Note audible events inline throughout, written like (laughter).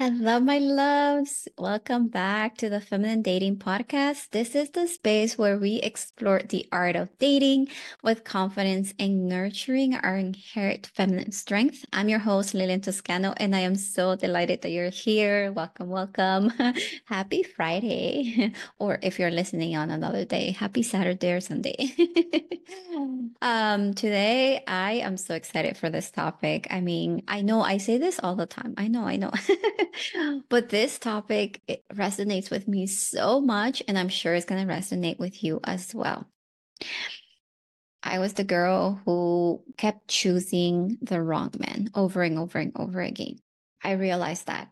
Hello, my loves. Welcome back to the Feminine Dating Podcast. This is the space where we explore the art of dating with confidence and nurturing our inherent feminine strength. I'm your host, Lylian Toscano, and I am so delighted that you're here. Welcome, welcome. (laughs) happy Friday. (laughs) or if you're listening on another day, happy Saturday or Sunday. (laughs) um, today, I am so excited for this topic. I mean, I know I say this all the time. I know, I know. (laughs) but this topic resonates with me so much, and I'm sure it's going to resonate with you as well. I was the girl who kept choosing the wrong man over and over and over again. I realized that.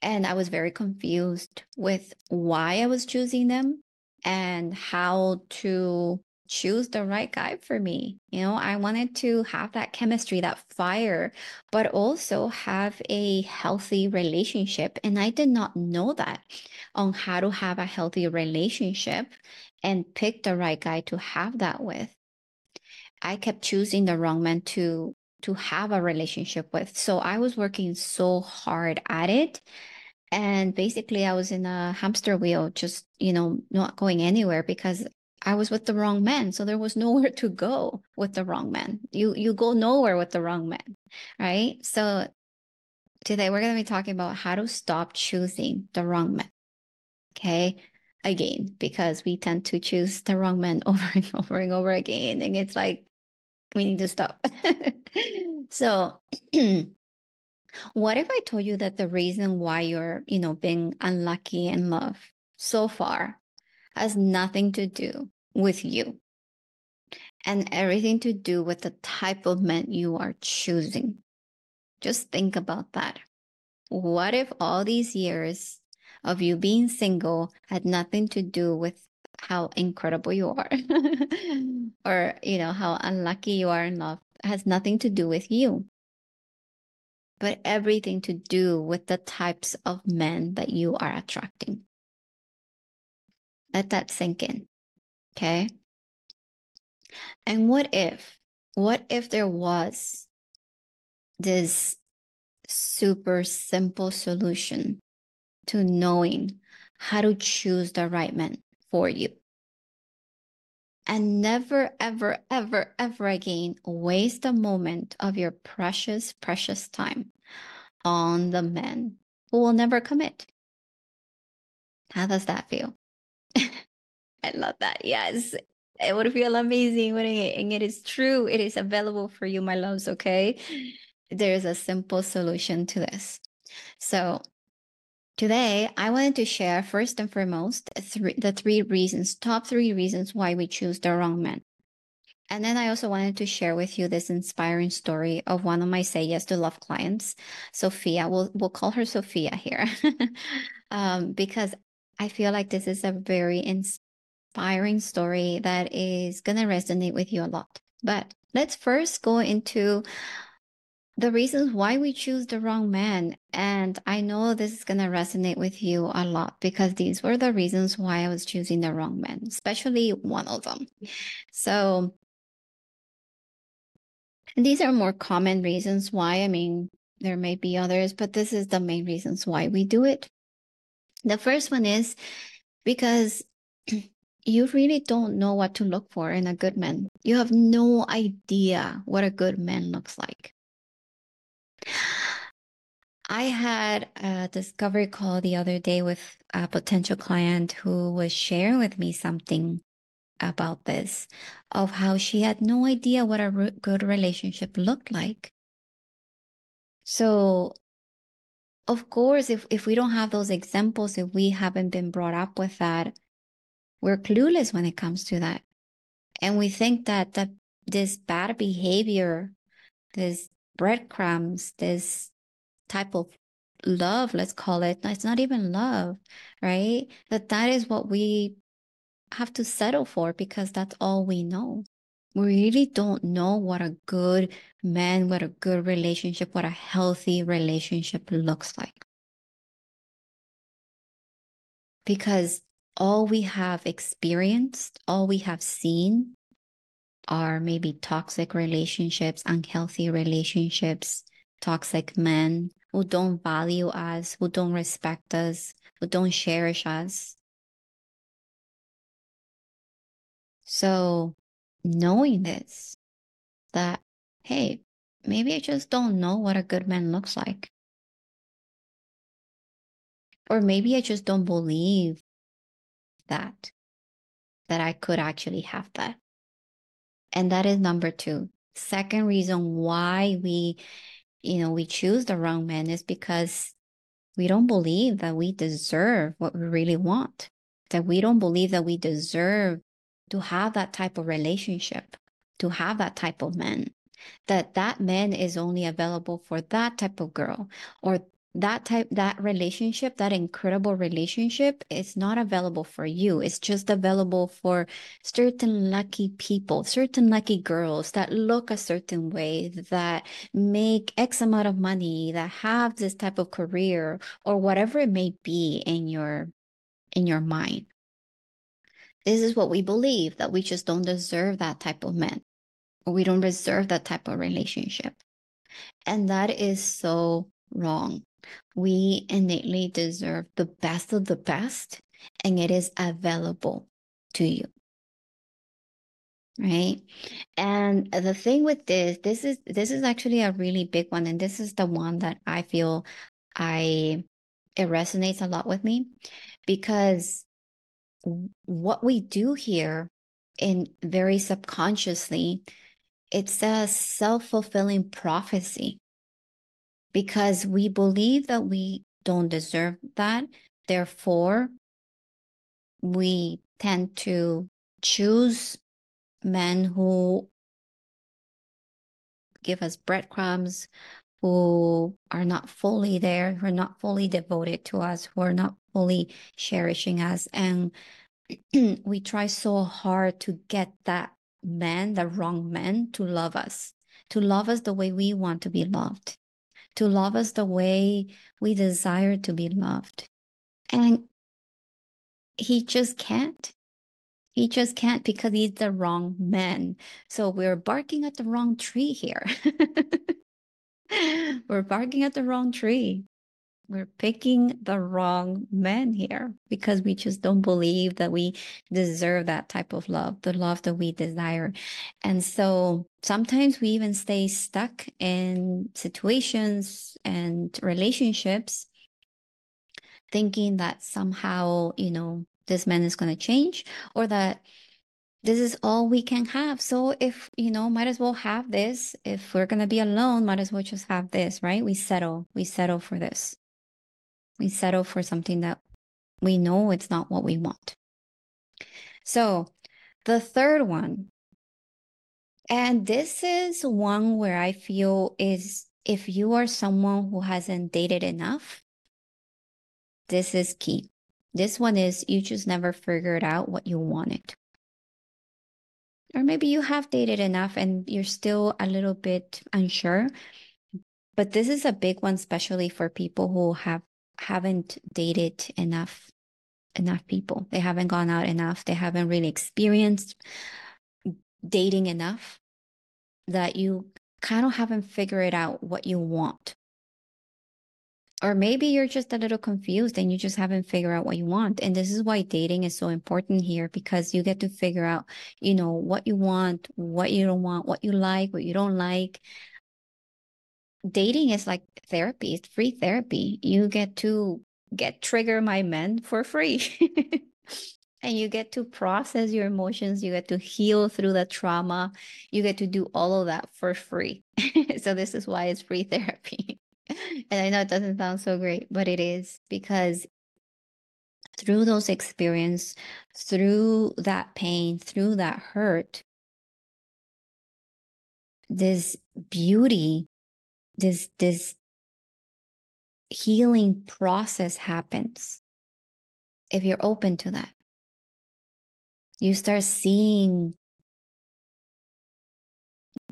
And I was very confused with why I was choosing them and how to choose the right guy for me. You know, I wanted to have that chemistry, that fire, but also have a healthy relationship. And I did not know that on how to have a healthy relationship and pick the right guy to have that with. I kept choosing the wrong man to to have a relationship with. So I was working so hard at it. And basically I was in a hamster wheel, just, you know, not going anywhere because I was with the wrong man. So there was (laughs) nowhere to go with the wrong man. You you go nowhere with the wrong man. Right. So today we're gonna be talking about how to stop choosing the wrong man. Okay. Again, because we tend to choose the wrong man (laughs) over and over and over again. And it's like we need to stop. (laughs) so (clears throat) what if I told you that the reason why you're, you know, being unlucky in love so far has nothing to do with you and everything to do with the type of man you are choosing. Just think about that. What if all these years of you being single had nothing to do with how incredible you are (laughs) or you know how unlucky you are in love has nothing to do with you but everything to do with the types of men that you are attracting let that sink in. Okay. And what if, what if there was this super simple solution to knowing how to choose the right man for you? And never, ever, ever, ever again waste a moment of your precious, precious time on the men who will never commit. How does that feel? I love that. Yes. It would feel amazing, wouldn't it? And it is true. It is available for you, my loves. Okay. There's a simple solution to this. So today I wanted to share first and foremost three, the three reasons, top three reasons why we choose the wrong man. And then I also wanted to share with you this inspiring story of one of my Say Yes to Love clients, Sofia. We'll, we'll call her Sofia here (laughs) um, because I feel like this is a very inspiring story that is going to resonate with you a lot. But let's first go into the reasons why we choose the wrong man. And I know this is going to resonate with you a lot because these were the reasons why I was choosing the wrong man, especially one of them. So these are more common reasons why. I mean, there may be others, but this is the main reasons why we do it. The first one is because (clears throat) you really don't know what to look for in a good man. You have no idea what a good man looks like. I had a discovery call the other day with a potential client who was sharing with me something about this of how she had no idea what a re- good relationship looked like. So of course, if, if we don't have those examples, if we haven't been brought up with that, we're clueless when it comes to that. And we think that that this bad behavior, this breadcrumbs, this type of love, let's call it, it's not even love, right? That that is what we have to settle for because that's all we know we really don't know what a good man, what a good relationship, what a healthy relationship looks like. Because all we have experienced, all we have seen are maybe toxic relationships, unhealthy relationships, toxic men, who don't value us, who don't respect us, who don't cherish us. So, knowing this, that, hey, maybe I just don't know what a good man looks like. Or maybe I just don't believe that, that I could actually have that. And that is number two. Second reason why we, you know, we choose the wrong man is because we don't believe that we deserve what we really want, that we don't believe that we deserve to have that type of relationship, to have that type of man, that that man is only available for that type of girl or that type that relationship that incredible relationship is not available for you. It's just available for certain lucky people certain lucky girls that look a certain way that make x amount of money that have this type of career or whatever it may be in your in your mind. This is what we believe that we just don't deserve that type of man or we don't deserve that type of relationship. And that is so wrong we innately deserve the best of the best, and it is available to you. Right. And the thing with this, this is this is actually a really big one. And this is the one that I feel I it resonates a lot with me because what we do here in very subconsciously, it's a self-fulfilling prophecy because we believe that we don't deserve that. Therefore, we tend to choose men who give us breadcrumbs, who are not fully there, who are not fully devoted to us, who are not fully cherishing us. And (clears throat) we try so hard to get that man, the wrong man, to love us, to love us the way we want to be loved to love us the way we desire to be loved. And he just can't. He just can't because he's the wrong man. So we're barking at the wrong tree here. (laughs) we're barking at the wrong tree we're picking the wrong men here because we just don't believe that we deserve that type of love, the love that we desire. And so sometimes we even stay stuck in situations and relationships thinking that somehow, you know, this man is going to change or that this is all we can have. So if, you know, might as well have this. If we're going to be alone, might as well just have this, right? We settle, we settle for this. We settle for something that we know it's not what we want. So the third one, and this is one where I feel is if you are someone who hasn't dated enough, this is key. This one is you just never figured out what you wanted. Or maybe you have dated enough and you're still a little bit unsure. But this is a big one, especially for people who have haven't dated enough enough people. They haven't gone out enough. They haven't really experienced dating enough that you kind of haven't figured out what you want. Or maybe you're just a little confused and you just haven't figured out what you want. And this is why dating is so important here because you get to figure out, you know, what you want, what you don't want, what you like, what you don't like, dating is like therapy it's free therapy. You get to get trigger my men for free. (laughs) And you get to process your emotions you get to heal through the trauma you get to do all of that for free. (laughs) So this is why it's free therapy. (laughs) And i know it doesn't sound so great but it is because through those experience through that pain through that hurt this beauty this this healing process happens if you're open to that. You start seeing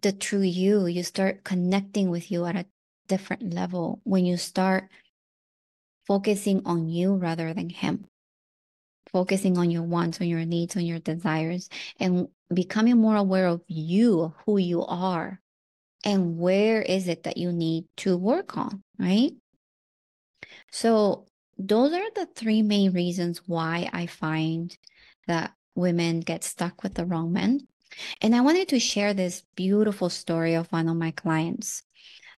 the true you. You start connecting with you at a different level when you start focusing on you rather than him. Focusing on your wants on your needs on your desires and becoming more aware of you who you are and where is it that you need to work on, right? So those are the three main reasons why I find that women get stuck with the wrong men. And I wanted to share this beautiful story of one of my clients.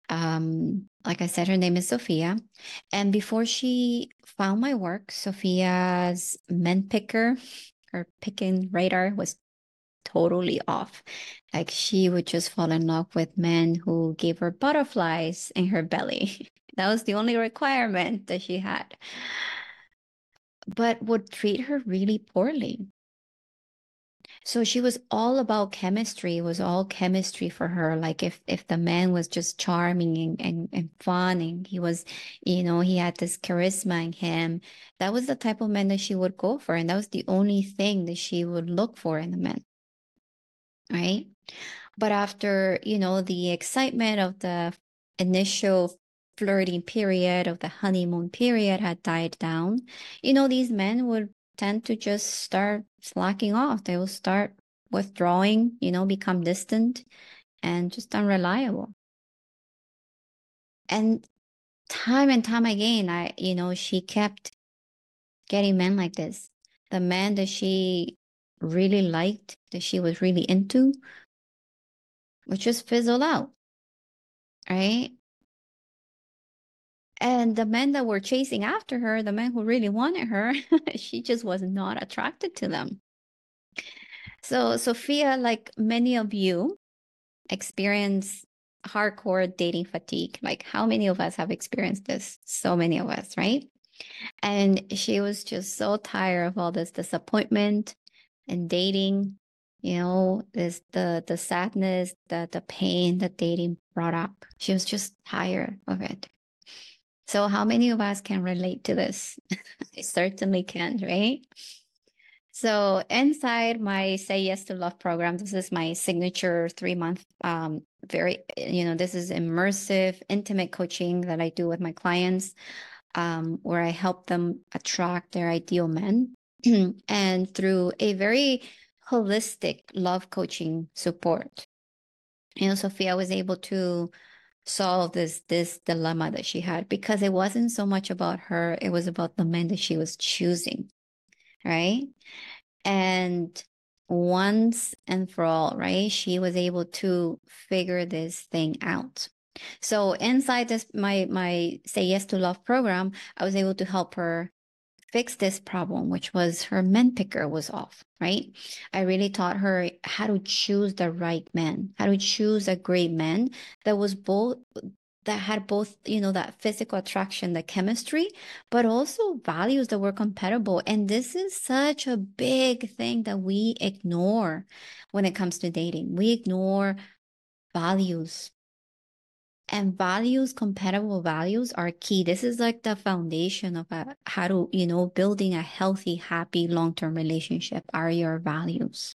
Um, like I said, her name is Sofia. And before she found my work, Sofia's men picker, her picking radar was totally off. Like she would just fall in love with men who gave her butterflies in her belly. (laughs) that was the only requirement that she had. But would treat her really poorly. So she was all about chemistry. It was all chemistry for her. Like if if the man was just charming and, and, and fun and he was, you know, he had this charisma in him, that was the type of man that she would go for. And that was the only thing that she would look for in a man. Right. But after, you know, the excitement of the initial flirting period of the honeymoon period had died down, you know, these men would tend to just start slacking off. They will start withdrawing, you know, become distant and just unreliable. And time and time again, I, you know, she kept getting men like this. The man that she really liked, that she was really into, would just fizzle out. Right. And the men that were chasing after her, the men who really wanted her, (laughs) she just was not attracted to them. So, Sofia, like many of you, experience hardcore dating fatigue. Like, how many of us have experienced this? So many of us, right? And she was just so tired of all this disappointment and dating, you know, is the the sadness, the the pain that dating brought up. She was just tired of it. So, how many of us can relate to this? (laughs) I certainly can, right? So, inside my Say Yes to Love program, this is my signature three month, um, very, you know, this is immersive, intimate coaching that I do with my clients, um, where I help them attract their ideal men. (clears throat) and through a very holistic love coaching support. You know, Sofia was able to solve this this dilemma that she had because it wasn't so much about her it was about the men that she was choosing right and once and for all right she was able to figure this thing out so inside this my my say yes to love program i was able to help her fix this problem, which was her men picker was off, right? I really taught her how to choose the right man, how to choose a great man that was both that had both, you know, that physical attraction, the chemistry, but also values that were compatible. And this is such a big thing that we ignore when it comes to dating. We ignore values and values compatible values are key. This is like the foundation of a, how to you know building a healthy happy long-term relationship are your values.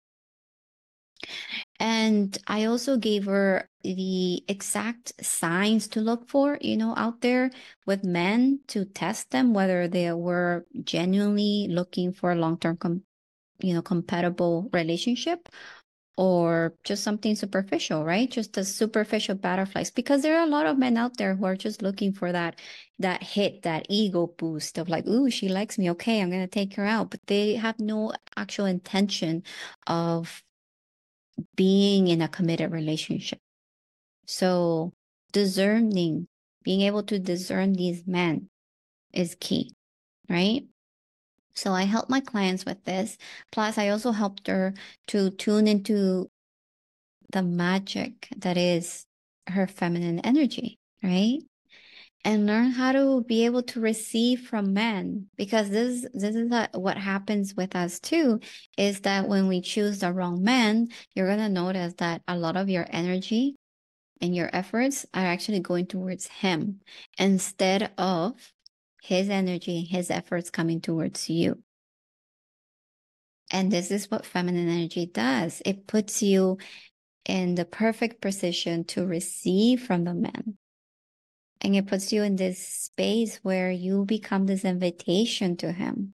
And i also gave her the exact signs to look for you know out there with men to test them whether they were genuinely looking for a long-term com- you know compatible relationship or just something superficial, right? Just the superficial butterflies, because there are a lot of men out there who are just looking for that that hit, that ego boost of like, ooh, she likes me. Okay, I'm gonna take her out. But they have no actual intention of being in a committed relationship. So discerning, being able to discern these men is key, right? So I help my clients with this. Plus, I also helped her to tune into the magic that is her feminine energy, right? And learn how to be able to receive from men because this this is what happens with us too is that when we choose the wrong man, you're to notice that a lot of your energy and your efforts are actually going towards him instead of his energy, his efforts coming towards you. And this is what feminine energy does it puts you in the perfect position to receive from the man. And it puts you in this space where you become this invitation to him.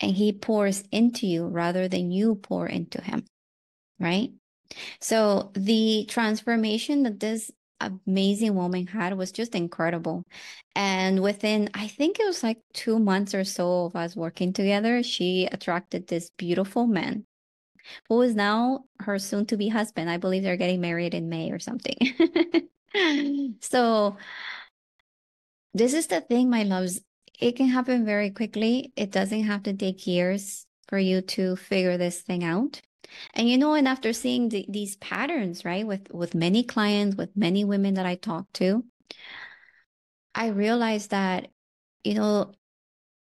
And he pours into you rather than you pour into him. Right? So the transformation that this amazing woman had was just incredible. And within, I think it was like two months or so of us working together, she attracted this beautiful man who is now her soon to be husband. I believe they're getting married in May or something. (laughs) so, this is the thing, my loves. It can happen very quickly. It doesn't have to take years for you to figure this thing out. And you know, and after seeing the, these patterns, right, with with many clients, with many women that I talk to, I realized that, you know,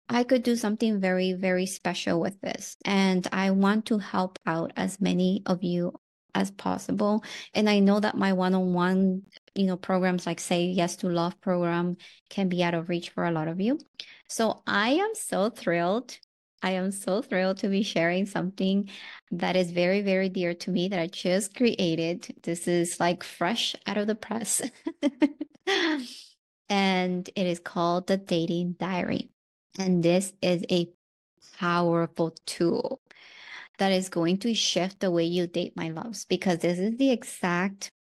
I could do something very, very special with this. And I want to help out as many of you as possible. And I know that my one-on-one, you know, programs like Say Yes to Love program can be out of reach for a lot of you. So I am so thrilled. I am so thrilled to be sharing something that is very, very dear to me that I just created. This is like fresh out of the press. (laughs) and it is called the Dating Diary. And this is a powerful tool that is going to shift the way you date my loves because this is the exact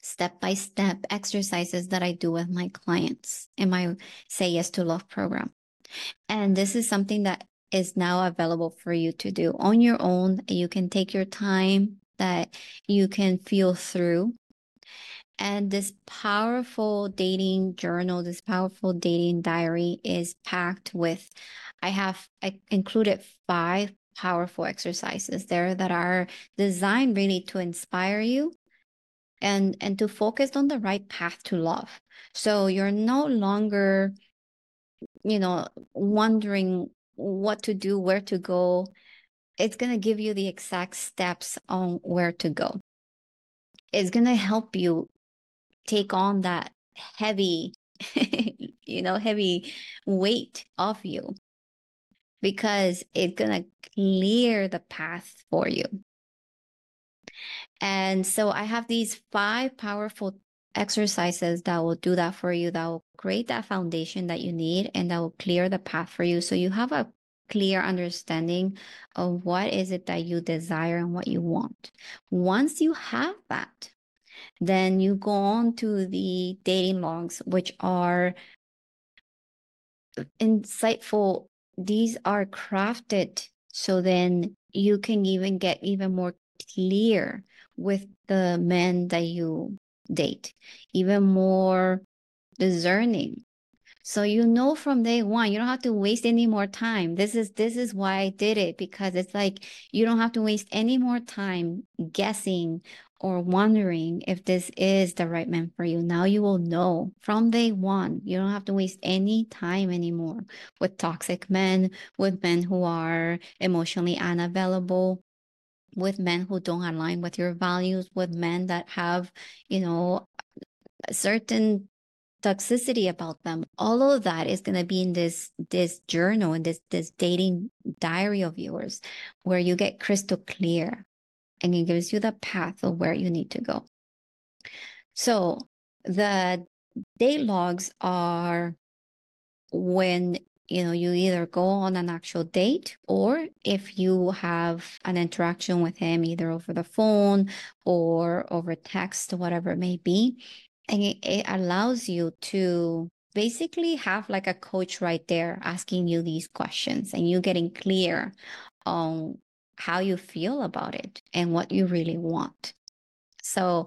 step by step exercises that I do with my clients in my Say Yes to Love program. And this is something that is now available for you to do on your own. You can take your time that you can feel through. And this powerful dating journal, this powerful dating diary is packed with, I have I included five powerful exercises there that are designed really to inspire you and and to focus on the right path to love so you're no longer you know wondering what to do where to go it's going to give you the exact steps on where to go it's going to help you take on that heavy (laughs) you know heavy weight off you because it's going to clear the path for you. And so I have these five powerful exercises that will do that for you, that will create that foundation that you need and that will clear the path for you. So you have a clear understanding of what is it that you desire and what you want. Once you have that, then you go on to the dating logs, which are insightful these are crafted so then you can even get even more clear with the men that you date, even more discerning. So you know from day one, you don't have to waste any more time. This is this is why I did it because it's like you don't have to waste any more time guessing or wondering if this is the right man for you. Now you will know from day one. You don't have to waste any time anymore with toxic men, with men who are emotionally unavailable, with men who don't align with your values, with men that have, you know, a certain toxicity about them all of that is going to be in this this journal and this this dating diary of yours where you get crystal clear and it gives you the path of where you need to go. So the date logs are when you know you either go on an actual date or if you have an interaction with him either over the phone or over text whatever it may be and it, it allows you to basically have like a coach right there asking you these questions and you getting clear on how you feel about it and what you really want. So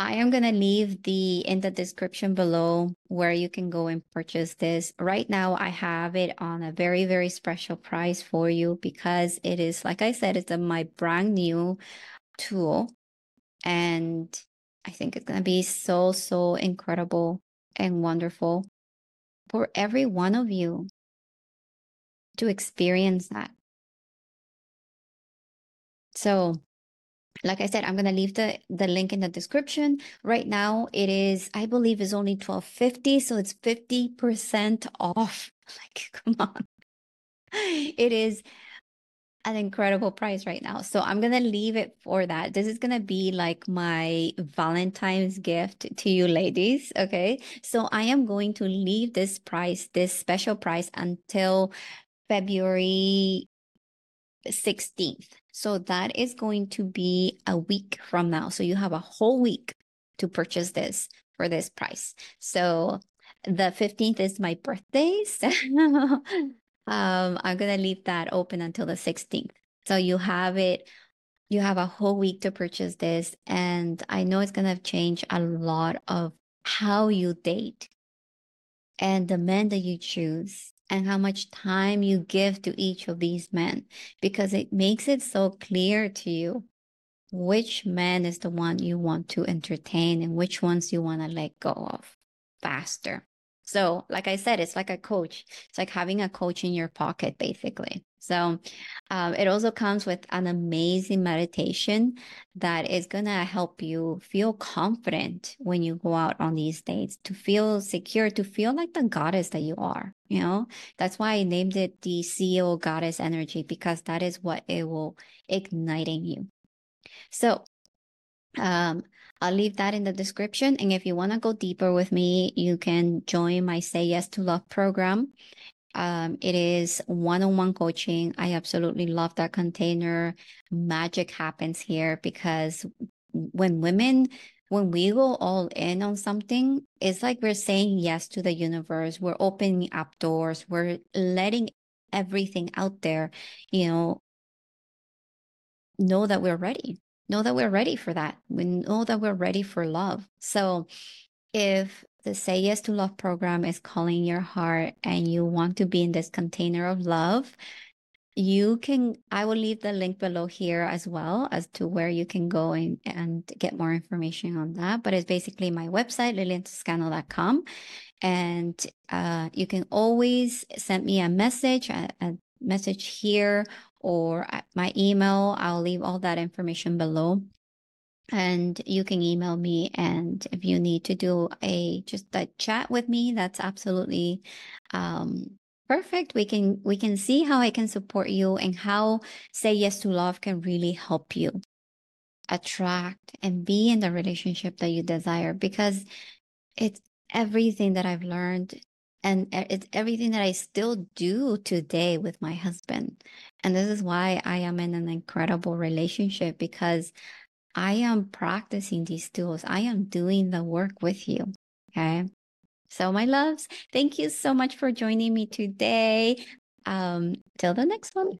I am going to leave the in the description below where you can go and purchase this. Right now I have it on a very very special price for you because it is like I said it's a, my brand new tool and I think it's going to be so so incredible and wonderful for every one of you to experience that so like I said, I'm gonna leave the the link in the description. Right now, it is I believe is only twelve fifty, so it's fifty percent off. (laughs) Like, come on, it is an incredible price right now. So I'm gonna leave it for that. This is gonna be like my Valentine's gift to you ladies. Okay, so I am going to leave this price, this special price, until February 16th. So that is going to be a week from now. So you have a whole week to purchase this for this price. So the 15th is my birthday. (laughs) So um, I'm going to leave that open until the 16th. So you have it, you have a whole week to purchase this. And I know it's going to change a lot of how you date and the men that you choose and how much time you give to each of these men because it makes it so clear to you which man is the one you want to entertain and which ones you want to let go of faster. So, like I said, it's like a coach. It's like having a coach in your pocket, basically. So, um, it also comes with an amazing meditation that is going to help you feel confident when you go out on these dates, to feel secure, to feel like the goddess that you are. You know, that's why I named it the CEO goddess energy, because that is what it will ignite in you. So, um, I'll leave that in the description. And if you want to go deeper with me, you can join my Say Yes to Love program. Um, it is one on one coaching. I absolutely love that container. Magic happens here because when women, when we go all in on something, it's like we're saying yes to the universe. We're opening up doors. We're letting everything out there, you know, know that we're ready know that we're ready for that. We know that we're ready for love. So if the Say Yes to Love program is calling your heart and you want to be in this container of love, you can, I will leave the link below here as well as to where you can go and, and get more information on that. But it's basically my website, lyliantoscano.com. And uh, you can always send me a message, a, a message here or my email. I'll leave all that information below. And you can email me. And if you need to do a just a chat with me, that's absolutely um, perfect. We can we can see how I can support you and how say yes to love can really help you attract and be in the relationship that you desire because it's everything that I've learned and it's everything that I still do today with my husband. And this is why I am in an incredible relationship because I am practicing these tools. I am doing the work with you. Okay. So, my loves, thank you so much for joining me today. Um, till the next one.